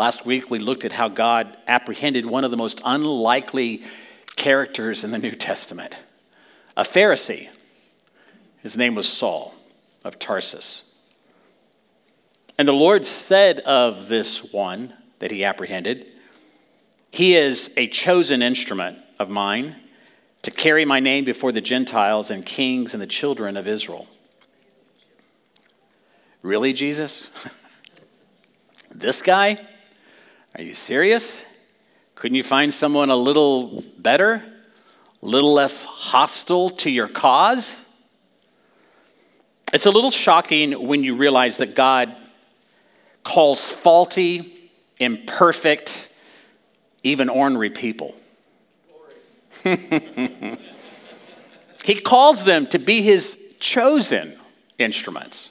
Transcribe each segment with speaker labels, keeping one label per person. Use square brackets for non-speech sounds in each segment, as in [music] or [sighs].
Speaker 1: Last week, we looked at how God apprehended one of the most unlikely characters in the New Testament a Pharisee. His name was Saul of Tarsus. And the Lord said of this one that he apprehended, He is a chosen instrument of mine to carry my name before the Gentiles and kings and the children of Israel. Really, Jesus? [laughs] this guy? Are you serious? Couldn't you find someone a little better, a little less hostile to your cause? It's a little shocking when you realize that God calls faulty, imperfect, even ornery people. [laughs] he calls them to be his chosen instruments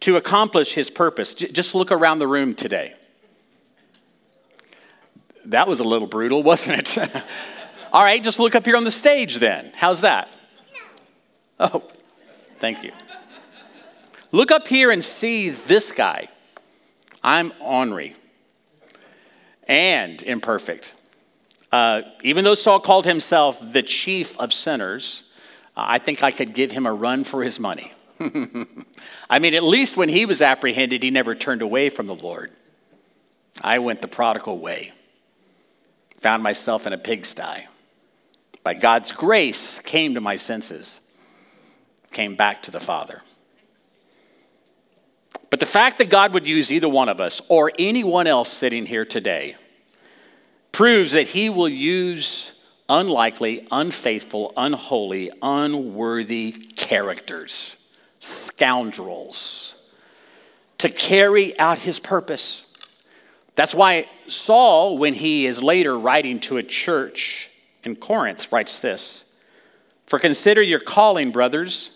Speaker 1: to accomplish his purpose. Just look around the room today. That was a little brutal, [laughs] wasn't it? [laughs] All right, just look up here on the stage then. How's that? Oh, thank you. Look up here and see this guy. I'm ornery and imperfect. Uh, even though Saul called himself the chief of sinners, uh, I think I could give him a run for his money. [laughs] I mean, at least when he was apprehended, he never turned away from the Lord. I went the prodigal way, found myself in a pigsty. By God's grace, came to my senses, came back to the Father. But the fact that God would use either one of us or anyone else sitting here today proves that he will use unlikely, unfaithful, unholy, unworthy characters, scoundrels, to carry out his purpose. That's why Saul, when he is later writing to a church in Corinth, writes this For consider your calling, brothers.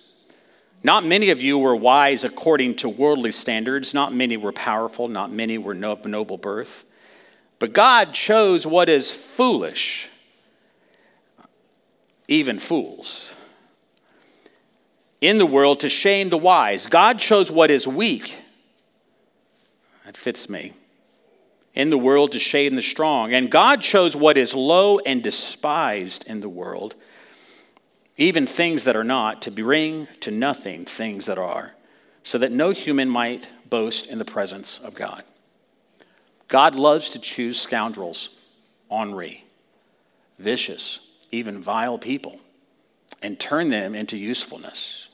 Speaker 1: Not many of you were wise according to worldly standards, not many were powerful, not many were of noble birth. But God chose what is foolish, even fools, in the world to shame the wise. God chose what is weak. That fits me. In the world to shame the strong. And God chose what is low and despised in the world, even things that are not, to bring to nothing things that are, so that no human might boast in the presence of God. God loves to choose scoundrels, ornery, vicious, even vile people, and turn them into usefulness.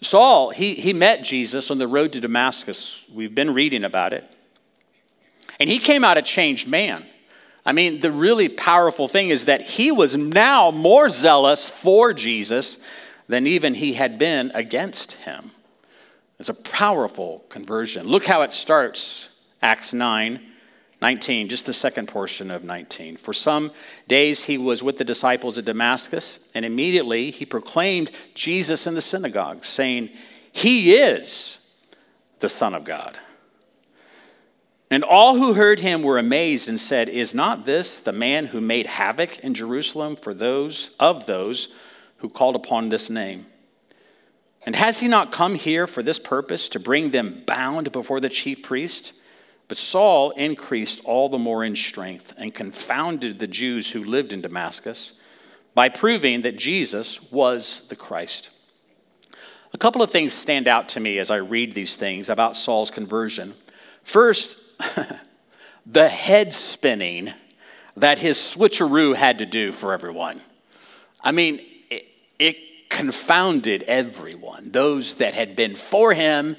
Speaker 1: Saul, he, he met Jesus on the road to Damascus. We've been reading about it. And he came out a changed man. I mean, the really powerful thing is that he was now more zealous for Jesus than even he had been against him. It's a powerful conversion. Look how it starts Acts 9 19, just the second portion of 19. For some days he was with the disciples at Damascus, and immediately he proclaimed Jesus in the synagogue, saying, He is the Son of God. And all who heard him were amazed and said, Is not this the man who made havoc in Jerusalem for those of those who called upon this name? And has he not come here for this purpose, to bring them bound before the chief priest? But Saul increased all the more in strength and confounded the Jews who lived in Damascus by proving that Jesus was the Christ. A couple of things stand out to me as I read these things about Saul's conversion. First, [laughs] the head spinning that his switcheroo had to do for everyone. I mean, it, it confounded everyone, those that had been for him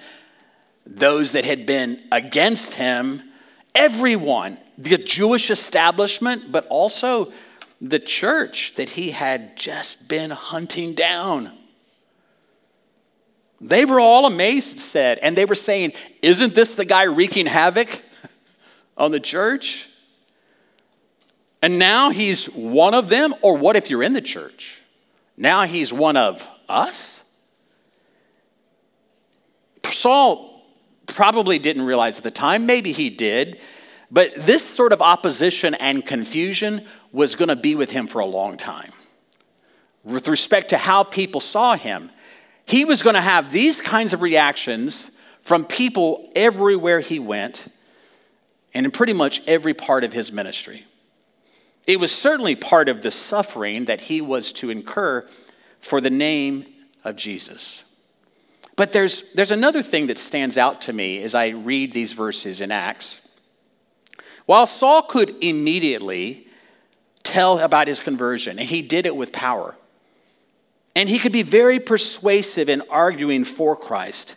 Speaker 1: those that had been against him, everyone, the Jewish establishment, but also the church that he had just been hunting down. They were all amazed, said, and they were saying, Isn't this the guy wreaking havoc on the church? And now he's one of them? Or what if you're in the church? Now he's one of us? Saul probably didn't realize at the time, maybe he did, but this sort of opposition and confusion was going to be with him for a long time. With respect to how people saw him, he was going to have these kinds of reactions from people everywhere he went. And in pretty much every part of his ministry. It was certainly part of the suffering that he was to incur for the name of Jesus. But there's, there's another thing that stands out to me as I read these verses in Acts. While Saul could immediately tell about his conversion, and he did it with power, and he could be very persuasive in arguing for Christ,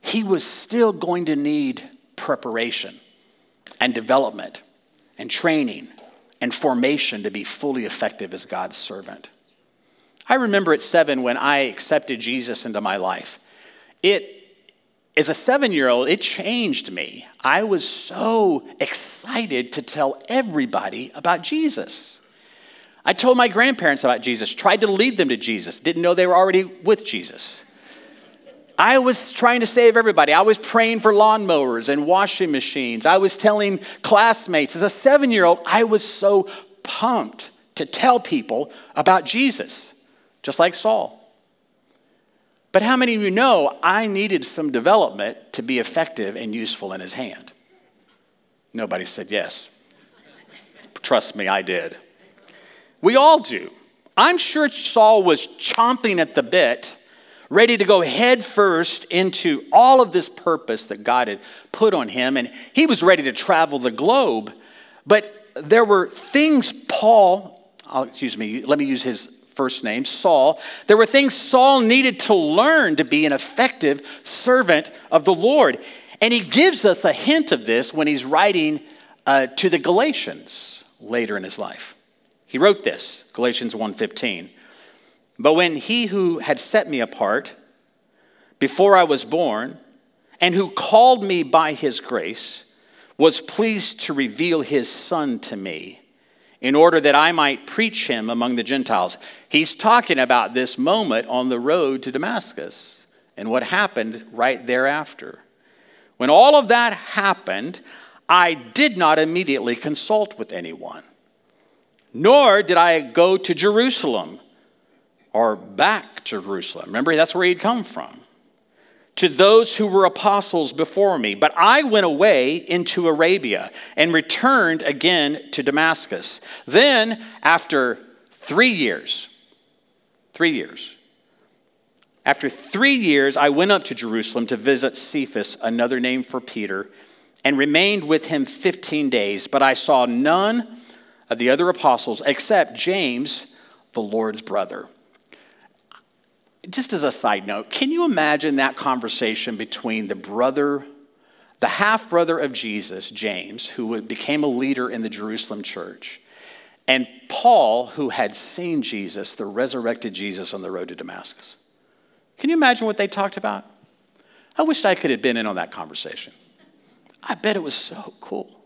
Speaker 1: he was still going to need preparation and development and training and formation to be fully effective as God's servant. I remember at seven when I accepted Jesus into my life. It, as a seven year old, it changed me. I was so excited to tell everybody about Jesus. I told my grandparents about Jesus, tried to lead them to Jesus, didn't know they were already with Jesus. I was trying to save everybody. I was praying for lawnmowers and washing machines. I was telling classmates. As a seven year old, I was so pumped to tell people about Jesus, just like Saul. But how many of you know I needed some development to be effective and useful in his hand? Nobody said yes. Trust me, I did. We all do. I'm sure Saul was chomping at the bit ready to go headfirst into all of this purpose that God had put on him. And he was ready to travel the globe. But there were things Paul, oh, excuse me, let me use his first name, Saul. There were things Saul needed to learn to be an effective servant of the Lord. And he gives us a hint of this when he's writing uh, to the Galatians later in his life. He wrote this, Galatians 1:15. But when he who had set me apart before I was born, and who called me by his grace, was pleased to reveal his son to me in order that I might preach him among the Gentiles. He's talking about this moment on the road to Damascus and what happened right thereafter. When all of that happened, I did not immediately consult with anyone, nor did I go to Jerusalem or back to Jerusalem. Remember, that's where he'd come from. To those who were apostles before me. But I went away into Arabia and returned again to Damascus. Then, after three years, three years, after three years, I went up to Jerusalem to visit Cephas, another name for Peter, and remained with him 15 days. But I saw none of the other apostles except James, the Lord's brother just as a side note, can you imagine that conversation between the brother, the half brother of Jesus, James, who became a leader in the Jerusalem church, and Paul, who had seen Jesus, the resurrected Jesus, on the road to Damascus? Can you imagine what they talked about? I wish I could have been in on that conversation. I bet it was so cool.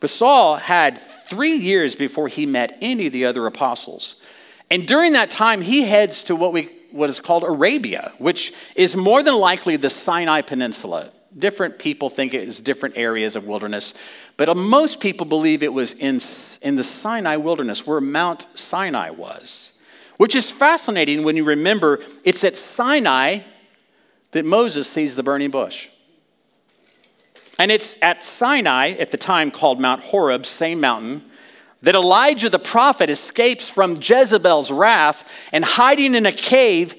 Speaker 1: But Saul had three years before he met any of the other apostles. And during that time, he heads to what, we, what is called Arabia, which is more than likely the Sinai Peninsula. Different people think it is different areas of wilderness, but most people believe it was in, in the Sinai wilderness where Mount Sinai was, which is fascinating when you remember it's at Sinai that Moses sees the burning bush. And it's at Sinai, at the time called Mount Horeb, same mountain, that Elijah the prophet escapes from Jezebel's wrath and hiding in a cave,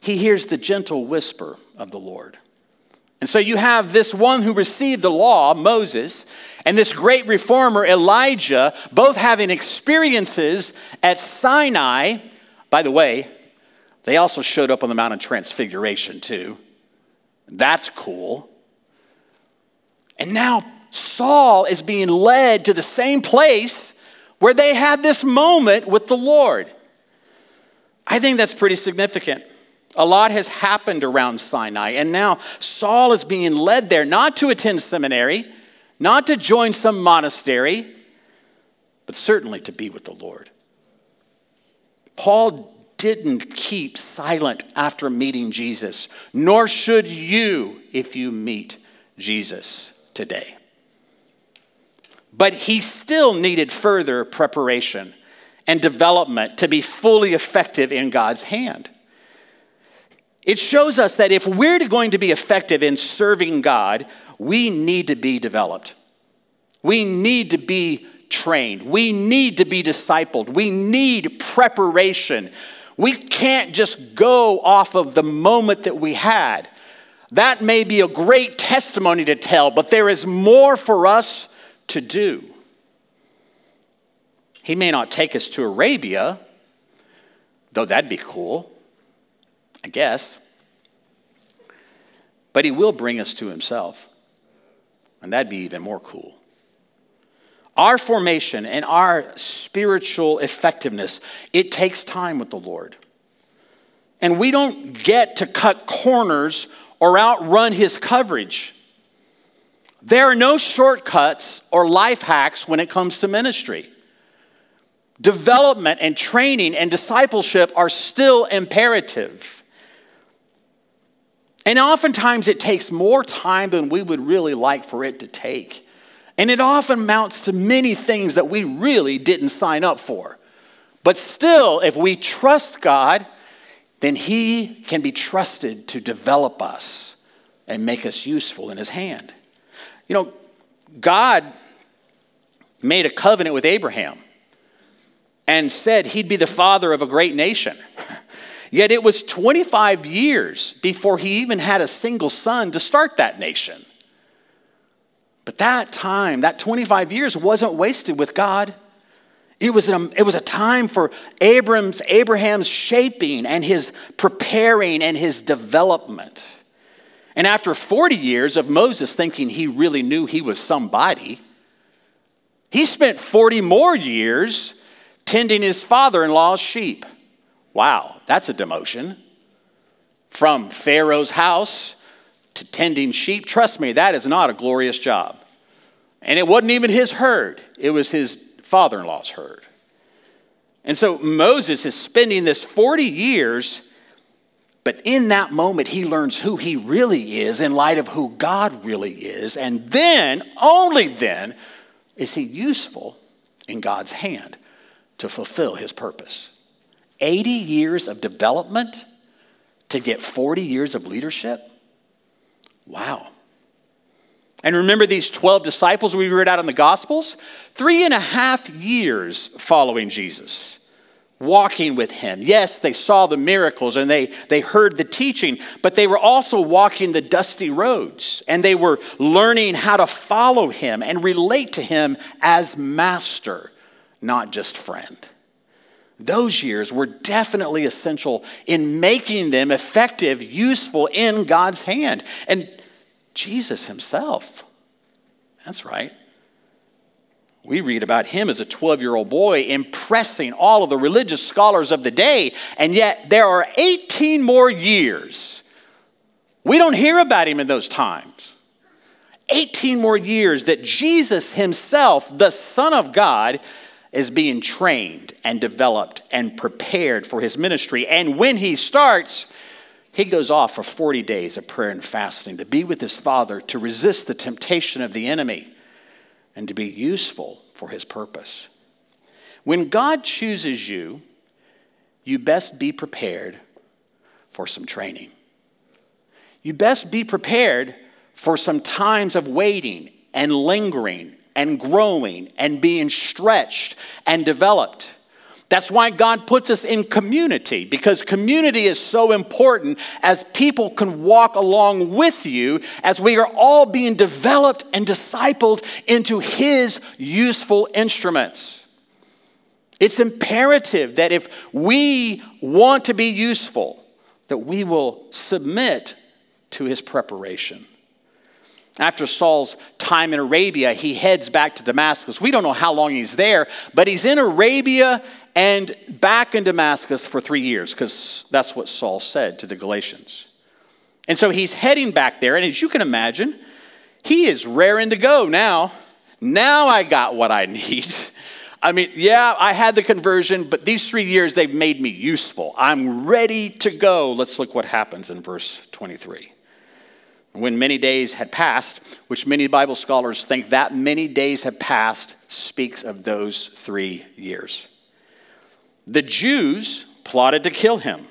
Speaker 1: he hears the gentle whisper of the Lord. And so you have this one who received the law, Moses, and this great reformer, Elijah, both having experiences at Sinai. By the way, they also showed up on the Mount of Transfiguration, too. That's cool. And now Saul is being led to the same place where they had this moment with the Lord. I think that's pretty significant. A lot has happened around Sinai, and now Saul is being led there not to attend seminary, not to join some monastery, but certainly to be with the Lord. Paul didn't keep silent after meeting Jesus, nor should you if you meet Jesus today. But he still needed further preparation and development to be fully effective in God's hand. It shows us that if we're going to be effective in serving God, we need to be developed. We need to be trained. We need to be discipled. We need preparation. We can't just go off of the moment that we had. That may be a great testimony to tell, but there is more for us to do. He may not take us to Arabia, though that'd be cool, I guess. But he will bring us to himself, and that'd be even more cool. Our formation and our spiritual effectiveness, it takes time with the Lord. And we don't get to cut corners or outrun his coverage. There are no shortcuts or life hacks when it comes to ministry. Development and training and discipleship are still imperative. And oftentimes it takes more time than we would really like for it to take. And it often amounts to many things that we really didn't sign up for. But still, if we trust God, then He can be trusted to develop us and make us useful in His hand. You know, God made a covenant with Abraham and said he'd be the father of a great nation. [laughs] Yet it was 25 years before he even had a single son to start that nation. But that time, that 25 years, wasn't wasted with God. It was, a, it was a time for Abram's, Abraham's shaping and his preparing and his development. And after 40 years of Moses thinking he really knew he was somebody, he spent 40 more years tending his father in law's sheep. Wow, that's a demotion. From Pharaoh's house to tending sheep. Trust me, that is not a glorious job. And it wasn't even his herd, it was his father in law's herd. And so Moses is spending this 40 years, but in that moment, he learns who he really is in light of who God really is. And then, only then, is he useful in God's hand to fulfill his purpose. 80 years of development to get 40 years of leadership? Wow. And remember these 12 disciples we read out in the Gospels? Three and a half years following Jesus, walking with him. Yes, they saw the miracles and they, they heard the teaching, but they were also walking the dusty roads and they were learning how to follow him and relate to him as master, not just friend. Those years were definitely essential in making them effective, useful in God's hand. And Jesus himself. That's right. We read about him as a 12 year old boy impressing all of the religious scholars of the day, and yet there are 18 more years. We don't hear about him in those times. 18 more years that Jesus himself, the Son of God, is being trained and developed and prepared for his ministry. And when he starts, he goes off for 40 days of prayer and fasting to be with his father, to resist the temptation of the enemy, and to be useful for his purpose. When God chooses you, you best be prepared for some training. You best be prepared for some times of waiting and lingering and growing and being stretched and developed. That's why God puts us in community, because community is so important as people can walk along with you as we are all being developed and discipled into His useful instruments. It's imperative that if we want to be useful, that we will submit to His preparation. After Saul's time in Arabia, he heads back to Damascus. We don't know how long he's there, but he's in Arabia and back in Damascus for three years, because that's what Saul said to the Galatians. And so he's heading back there, and as you can imagine, he is raring to go now. Now I got what I [laughs] need. I mean, yeah, I had the conversion, but these three years, they've made me useful. I'm ready to go. Let's look what happens in verse 23. When many days had passed, which many Bible scholars think that many days have passed, speaks of those three years. The Jews plotted to kill him,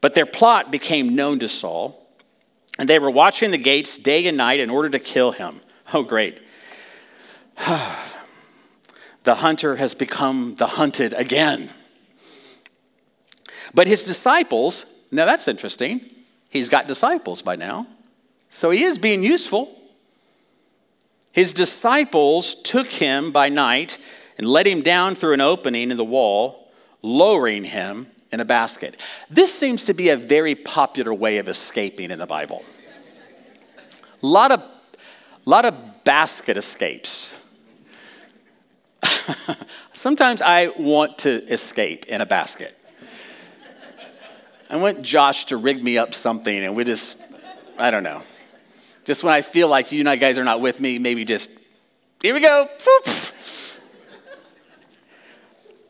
Speaker 1: But their plot became known to Saul, and they were watching the gates day and night in order to kill him. Oh, great. [sighs] the hunter has become the hunted again. But his disciples, now that's interesting. He's got disciples by now. So he is being useful. His disciples took him by night and let him down through an opening in the wall, lowering him in a basket. This seems to be a very popular way of escaping in the Bible. A lot of, lot of basket escapes. [laughs] Sometimes I want to escape in a basket. I want Josh to rig me up something and we just, I don't know. Just when I feel like you and I guys are not with me, maybe just, here we go. [laughs]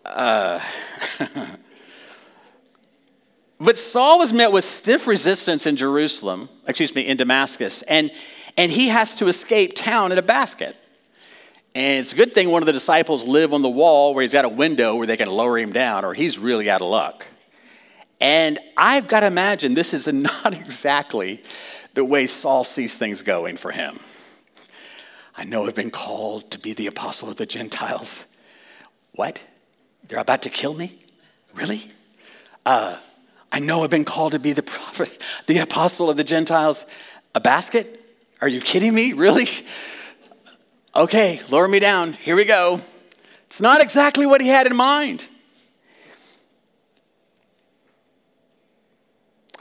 Speaker 1: Uh, [laughs] but Saul is met with stiff resistance in Jerusalem, excuse me, in Damascus, and, and he has to escape town in a basket. And it's a good thing one of the disciples live on the wall where he's got a window where they can lower him down, or he's really out of luck. And I've got to imagine this is [laughs] not exactly the way Saul sees things going for him. I know I've been called to be the apostle of the Gentiles. What? They're about to kill me? Really? Uh, I know I've been called to be the prophet, the apostle of the Gentiles. A basket? Are you kidding me? Really? Okay, lower me down. Here we go. It's not exactly what he had in mind.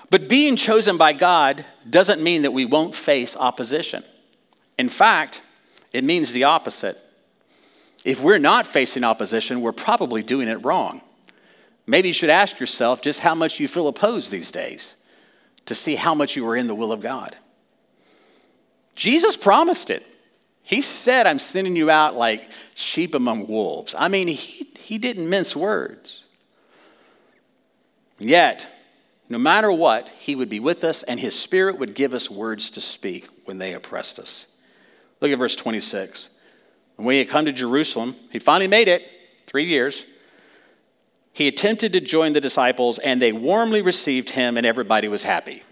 Speaker 1: But being chosen by God doesn't mean that we won't face opposition. In fact, it means the opposite. If we're not facing opposition, we're probably doing it wrong. Maybe you should ask yourself just how much you feel opposed these days to see how much you are in the will of God. Jesus promised it. He said, I'm sending you out like sheep among wolves. I mean, he, he didn't mince words. Yet, no matter what, he would be with us and his spirit would give us words to speak when they oppressed us. Look at verse 26. When he had come to Jerusalem, he finally made it, three years. He attempted to join the disciples, and they warmly received him, and everybody was happy.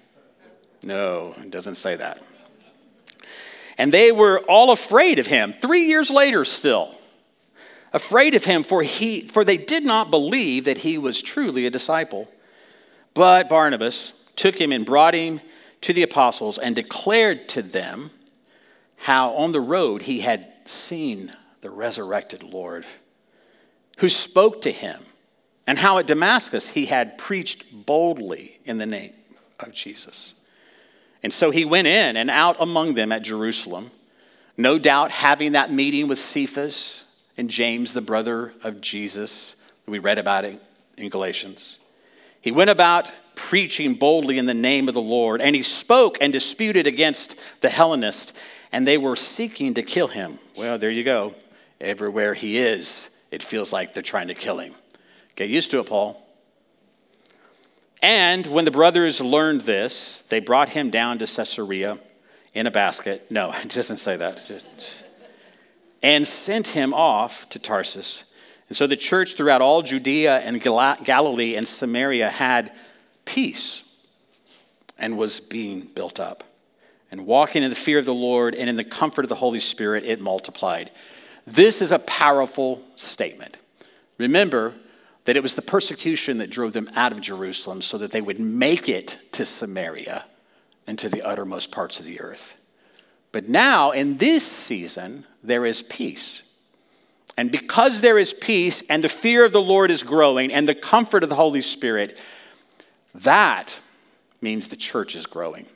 Speaker 1: No, it doesn't say that. And they were all afraid of him, three years later still. Afraid of him, for, he, for they did not believe that he was truly a disciple. But Barnabas took him and brought him to the apostles and declared to them how on the road he had seen the resurrected Lord, who spoke to him, and how at Damascus he had preached boldly in the name of Jesus. And so he went in and out among them at Jerusalem, no doubt having that meeting with Cephas and James, the brother of Jesus. We read about it in Galatians. He went about preaching boldly in the name of the Lord, and he spoke and disputed against the Hellenists and they were seeking to kill him. Well, there you go. Everywhere he is, it feels like they're trying to kill him. Get used to it, Paul. And when the brothers learned this, they brought him down to Caesarea in a basket. No, [laughs] it doesn't say that. Just, and sent him off to Tarsus. And so the church throughout all Judea and Galilee and Samaria had peace and was being built up and walking in the fear of the Lord and in the comfort of the Holy Spirit, it multiplied. This is a powerful statement. Remember that it was the persecution that drove them out of Jerusalem so that they would make it to Samaria and to the uttermost parts of the earth. But now, in this season, there is peace. And because there is peace and the fear of the Lord is growing and the comfort of the Holy Spirit, that means the church is growing.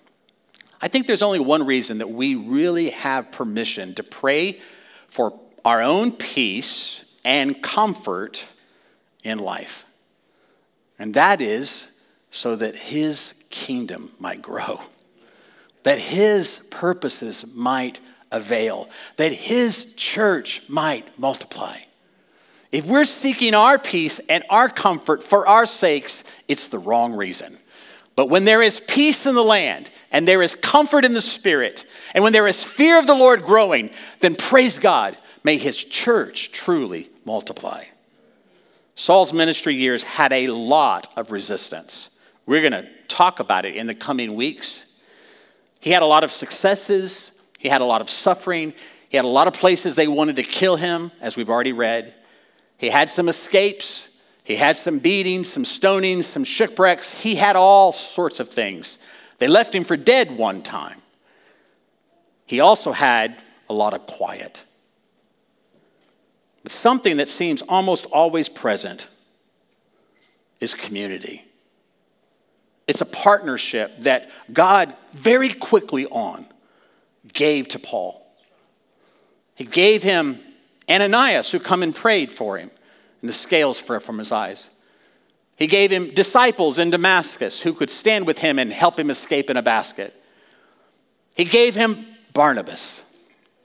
Speaker 1: I think there's only one reason that we really have permission to pray for our own peace and comfort in life. And that is so that His kingdom might grow, that His purposes might avail, that His church might multiply. If we're seeking our peace and our comfort for our sakes, it's the wrong reason. But when there is peace in the land, and there is comfort in the Spirit, and when there is fear of the Lord growing, then praise God, may his church truly multiply. Saul's ministry years had a lot of resistance. We're going to talk about it in the coming weeks. He had a lot of successes, he had a lot of suffering, he had a lot of places they wanted to kill him, as we've already read. He had some escapes, he had some beatings, some stonings, some shipwrecks. He had all sorts of things. They left him for dead one time. He also had a lot of quiet. But something that seems almost always present is community. It's a partnership that God very quickly on gave to Paul. He gave him Ananias, who come and prayed for him, and the scales fell from his eyes. He gave him disciples in Damascus who could stand with him and help him escape in a basket. He gave him Barnabas,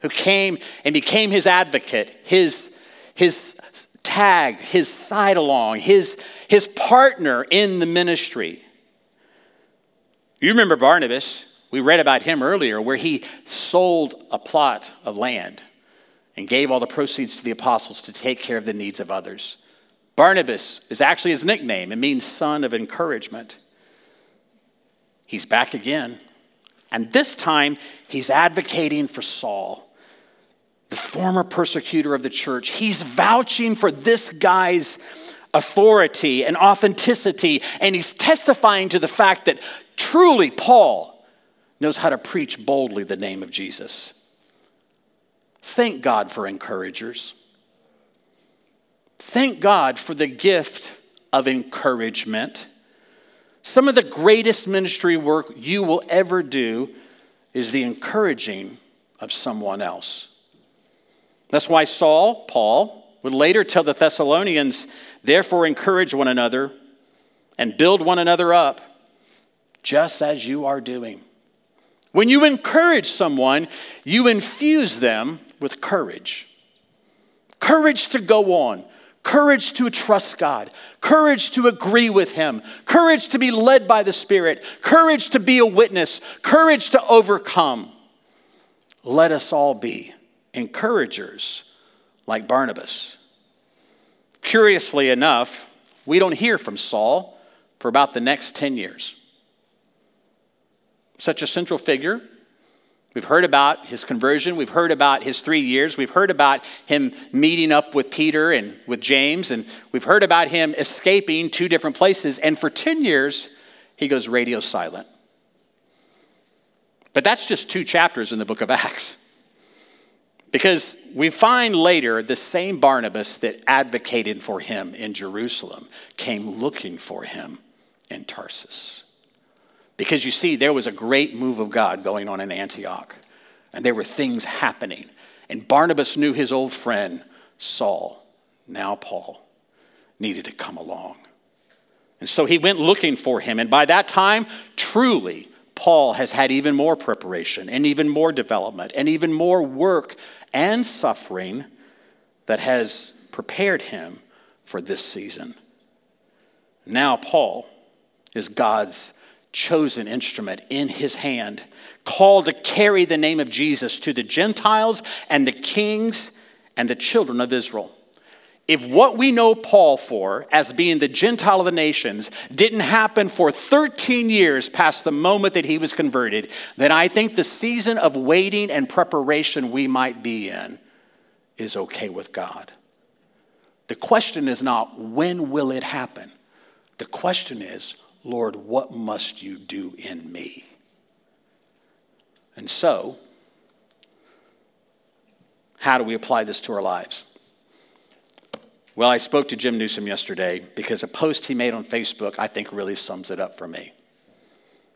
Speaker 1: who came and became his advocate, his, his tag, his side along, his, his partner in the ministry. You remember Barnabas. We read about him earlier, where he sold a plot of land and gave all the proceeds to the apostles to take care of the needs of others. Barnabas is actually his nickname, it means son of encouragement. He's back again. And this time, he's advocating for Saul, the former persecutor of the church. He's vouching for this guy's authority and authenticity, and he's testifying to the fact that truly Paul knows how to preach boldly the name of Jesus. Thank God for encouragers. Thank God for the gift of encouragement. Some of the greatest ministry work you will ever do is the encouraging of someone else. That's why Saul, Paul, would later tell the Thessalonians, therefore encourage one another and build one another up, just as you are doing. When you encourage someone, you infuse them with courage. Courage to go on, courage to trust God, courage to agree with Him, courage to be led by the Spirit, courage to be a witness, courage to overcome. Let us all be encouragers like Barnabas. Curiously enough, we don't hear from Saul for about the next 10 years. Such a central figure, We've heard about his conversion. We've heard about his three years. We've heard about him meeting up with Peter and with James. And we've heard about him escaping two different places. And for 10 years, he goes radio silent. But that's just two chapters in the book of Acts. Because we find later the same Barnabas that advocated for him in Jerusalem came looking for him in Tarsus. Because you see, there was a great move of God going on in Antioch, and there were things happening. And Barnabas knew his old friend, Saul, now Paul, needed to come along. And so he went looking for him. And by that time, truly, Paul has had even more preparation and even more development and even more work and suffering that has prepared him for this season. Now, Paul is God's chosen instrument in his hand, called to carry the name of Jesus to the Gentiles and the kings and the children of Israel. If what we know Paul for as being the Gentile of the nations didn't happen for 13 years past the moment that he was converted, then I think the season of waiting and preparation we might be in is okay with God. The question is not when will it happen? The question is Lord, what must you do in me? And so, how do we apply this to our lives? Well, I spoke to Jim Newsom yesterday because a post he made on Facebook I think really sums it up for me.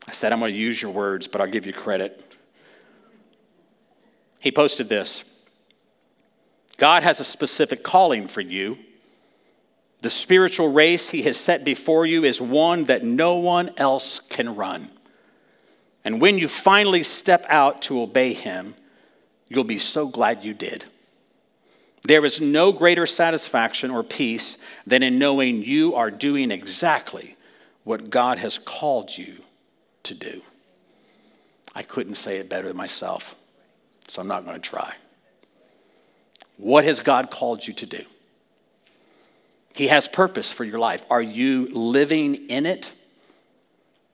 Speaker 1: I said, I'm going to use your words, but I'll give you credit. He posted this God has a specific calling for you the spiritual race he has set before you is one that no one else can run. And when you finally step out to obey him, you'll be so glad you did. There is no greater satisfaction or peace than in knowing you are doing exactly what God has called you to do. I couldn't say it better myself, so I'm not going to try. What has God called you to do? He has purpose for your life. Are you living in it?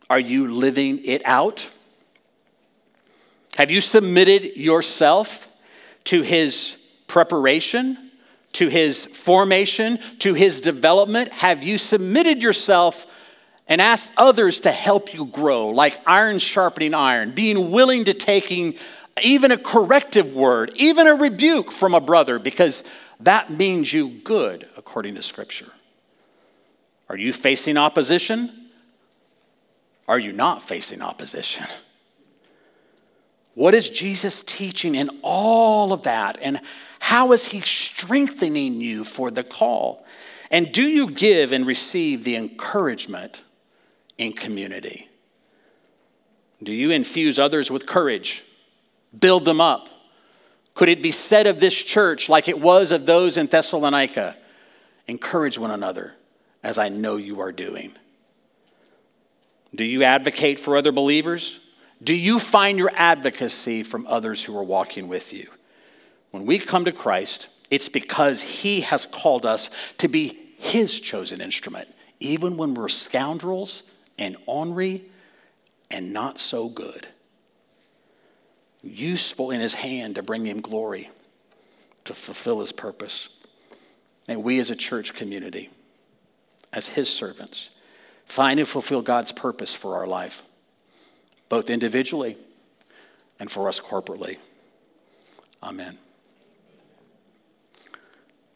Speaker 1: Are you living it out? Have you submitted yourself to his preparation, to his formation, to his development? Have you submitted yourself and asked others to help you grow, like iron sharpening iron, being willing to taking even a corrective word, even a rebuke from a brother, because that means you good according to Scripture. Are you facing opposition? Are you not facing opposition? [laughs] What is Jesus teaching in all of that? And how is he strengthening you for the call? And do you give and receive the encouragement in community? Do you infuse others with courage? Build them up? Could it be said of this church, like it was of those in Thessalonica? Encourage one another, as I know you are doing. Do you advocate for other believers? Do you find your advocacy from others who are walking with you? When we come to Christ, it's because He has called us to be His chosen instrument, even when we're scoundrels and ornery and not so good. Useful in His hand to bring Him glory, to fulfill His purpose. And we as a church community, as His servants, find and fulfill God's purpose for our life, both individually and for us corporately. Amen.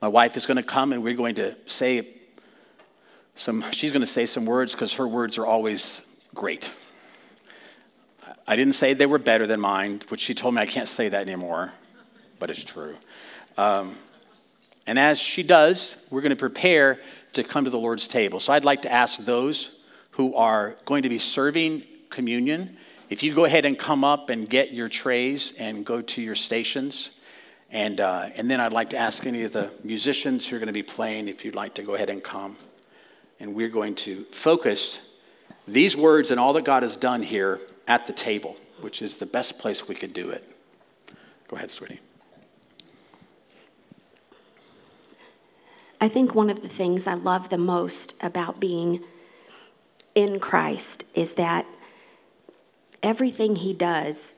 Speaker 1: My wife is going to come and we're going to say some, she's going to say some words because her words are always great. I didn't say they were better than mine, which she told me I can't say that anymore, but it's true. Um, and as she does, we're going to prepare to come to the Lord's table. So I'd like to ask those who are going to be serving communion if you go ahead and come up and get your trays and go to your stations. And, uh, and then I'd like to ask any of the musicians who are going to be playing if you'd like to go ahead and come. And we're going to focus these words and all that God has done here at the table, which is the best place we could do it. Go ahead, sweetie.
Speaker 2: I think one of the things I love the most about being in Christ is that everything He does,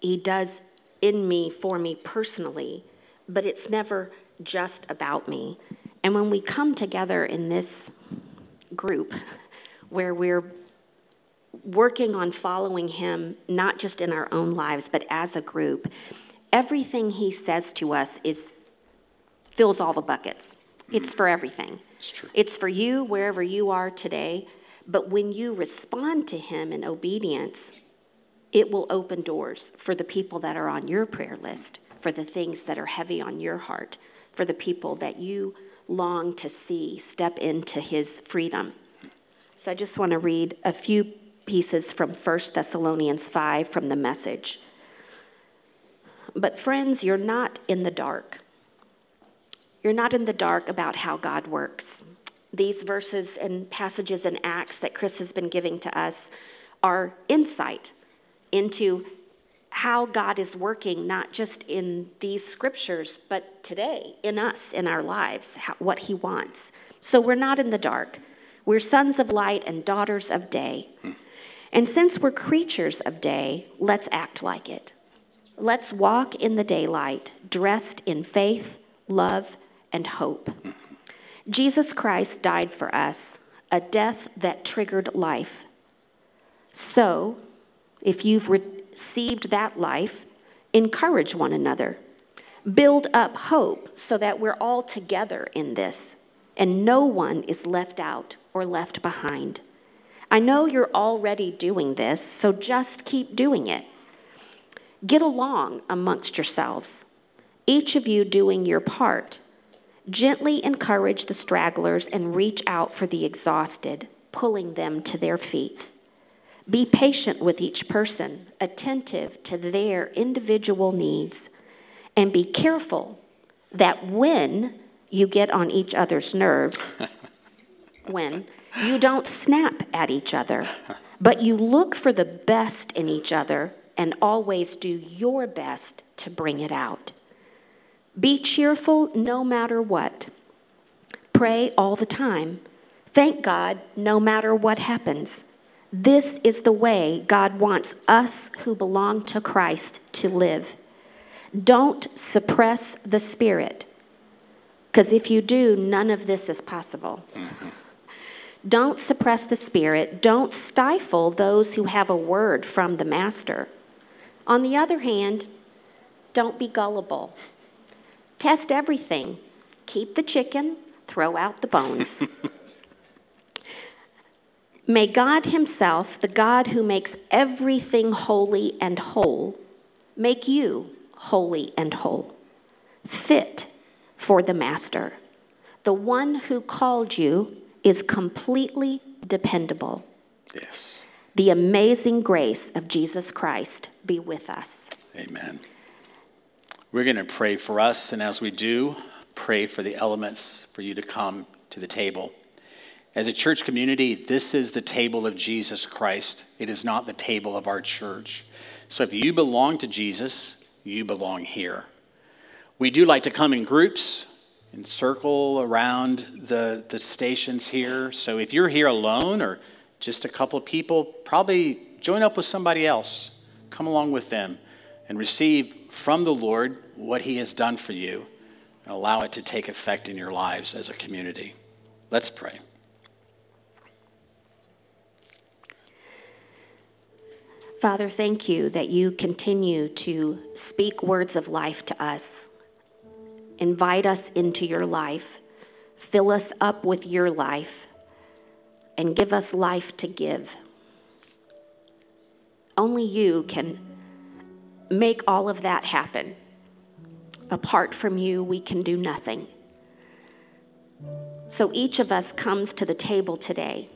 Speaker 2: He does in me for me personally, but it's never just about me. And when we come together in this group [laughs] where we're working on following Him, not just in our own lives, but as a group, everything He says to us is fills all the buckets. Mm-hmm. It's for everything.
Speaker 1: It's true.
Speaker 2: It's for you wherever you are today. But when you respond to Him in obedience, it will open doors for the people that are on your prayer list, for the things that are heavy on your heart, for the people that you long to see step into His freedom. So I just want to read a few pieces from 1 Thessalonians 5 from the message. But, friends, you're not in the dark you're not in the dark about how God works. These verses and passages and Acts that Chris has been giving to us are insight into how God is working, not just in these scriptures, but today, in us, in our lives, how, what He wants. So we're not in the dark. We're sons of light and daughters of day. And since we're creatures of day, let's act like it. Let's walk in the daylight, dressed in faith, love, and hope. Jesus Christ died for us, a death that triggered life. So, if you've received that life, encourage one another. Build up hope so that we're all together in this and no one is left out or left behind. I know you're already doing this, so just keep doing it. Get along amongst yourselves, each of you doing your part Gently encourage the stragglers and reach out for the exhausted, pulling them to their feet. Be patient with each person, attentive to their individual needs, and be careful that when you get on each other's nerves, [laughs] when you don't snap at each other, but you look for the best in each other and always do your best to bring it out. Be cheerful no matter what. Pray all the time. Thank God no matter what happens. This is the way God wants us who belong to Christ to live. Don't suppress the Spirit, because if you do, none of this is possible. Mm-hmm. Don't suppress the Spirit. Don't stifle those who have a word from the Master. On the other hand, don't be gullible. Test everything. Keep the chicken, throw out the bones. [laughs] May God Himself, the God who makes everything holy and whole, make you holy and whole, fit for the Master. The one who called you is completely dependable.
Speaker 1: Yes.
Speaker 2: The amazing grace of Jesus Christ be with us.
Speaker 1: Amen. We're going to pray for us, and as we do, pray for the elements for you to come to the table. As a church community, this is the table of Jesus Christ. It is not the table of our church. So if you belong to Jesus, you belong here. We do like to come in groups and circle around the, the stations here. So if you're here alone or just a couple of people, probably join up with somebody else. Come along with them and receive from the Lord what He has done for you and allow it to take effect in your lives as a community. Let's pray.
Speaker 2: Father, thank you that you continue to speak words of life to us. Invite us into your life. Fill us up with your life and give us life to give. Only you can make all of that happen. Apart from you, we can do nothing. So each of us comes to the table today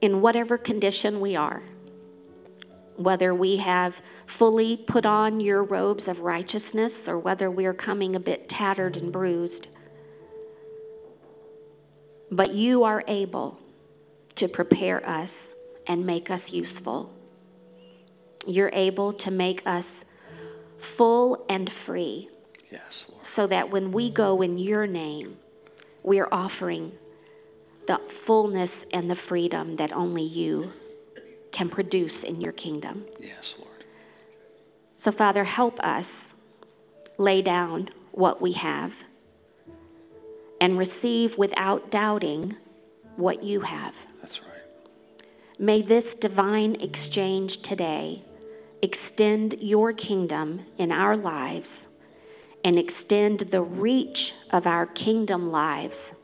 Speaker 2: in whatever condition we are, whether we have fully put on your robes of righteousness or whether we are coming a bit tattered and bruised. But you are able to prepare us and make us useful. You're able to make us full and free.
Speaker 1: Yes, Lord.
Speaker 2: So that when we go in your name, we are offering the fullness and the freedom that only you can produce in your kingdom.
Speaker 1: Yes, Lord.
Speaker 2: So, Father, help us lay down what we have and receive without doubting what you have.
Speaker 1: That's right.
Speaker 2: May this divine exchange today extend your kingdom in our lives and extend the reach of our kingdom lives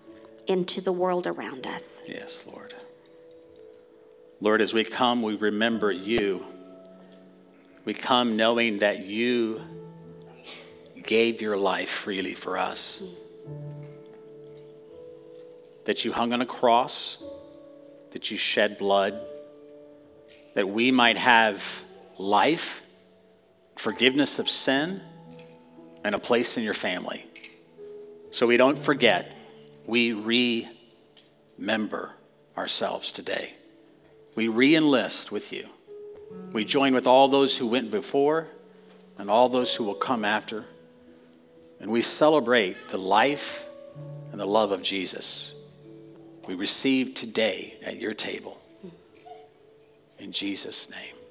Speaker 2: into the world around us.
Speaker 1: Yes, Lord. Lord, as we come, we remember you. We come knowing that you gave your life freely for us, that you hung on a cross, that you shed blood, that we might have life, forgiveness of sin, and a place in your family. So we don't forget we remember ourselves today. We re enlist with you. We join with all those who went before and all those who will come after. And we celebrate the life and the love of Jesus. We receive today at your table. In Jesus' name.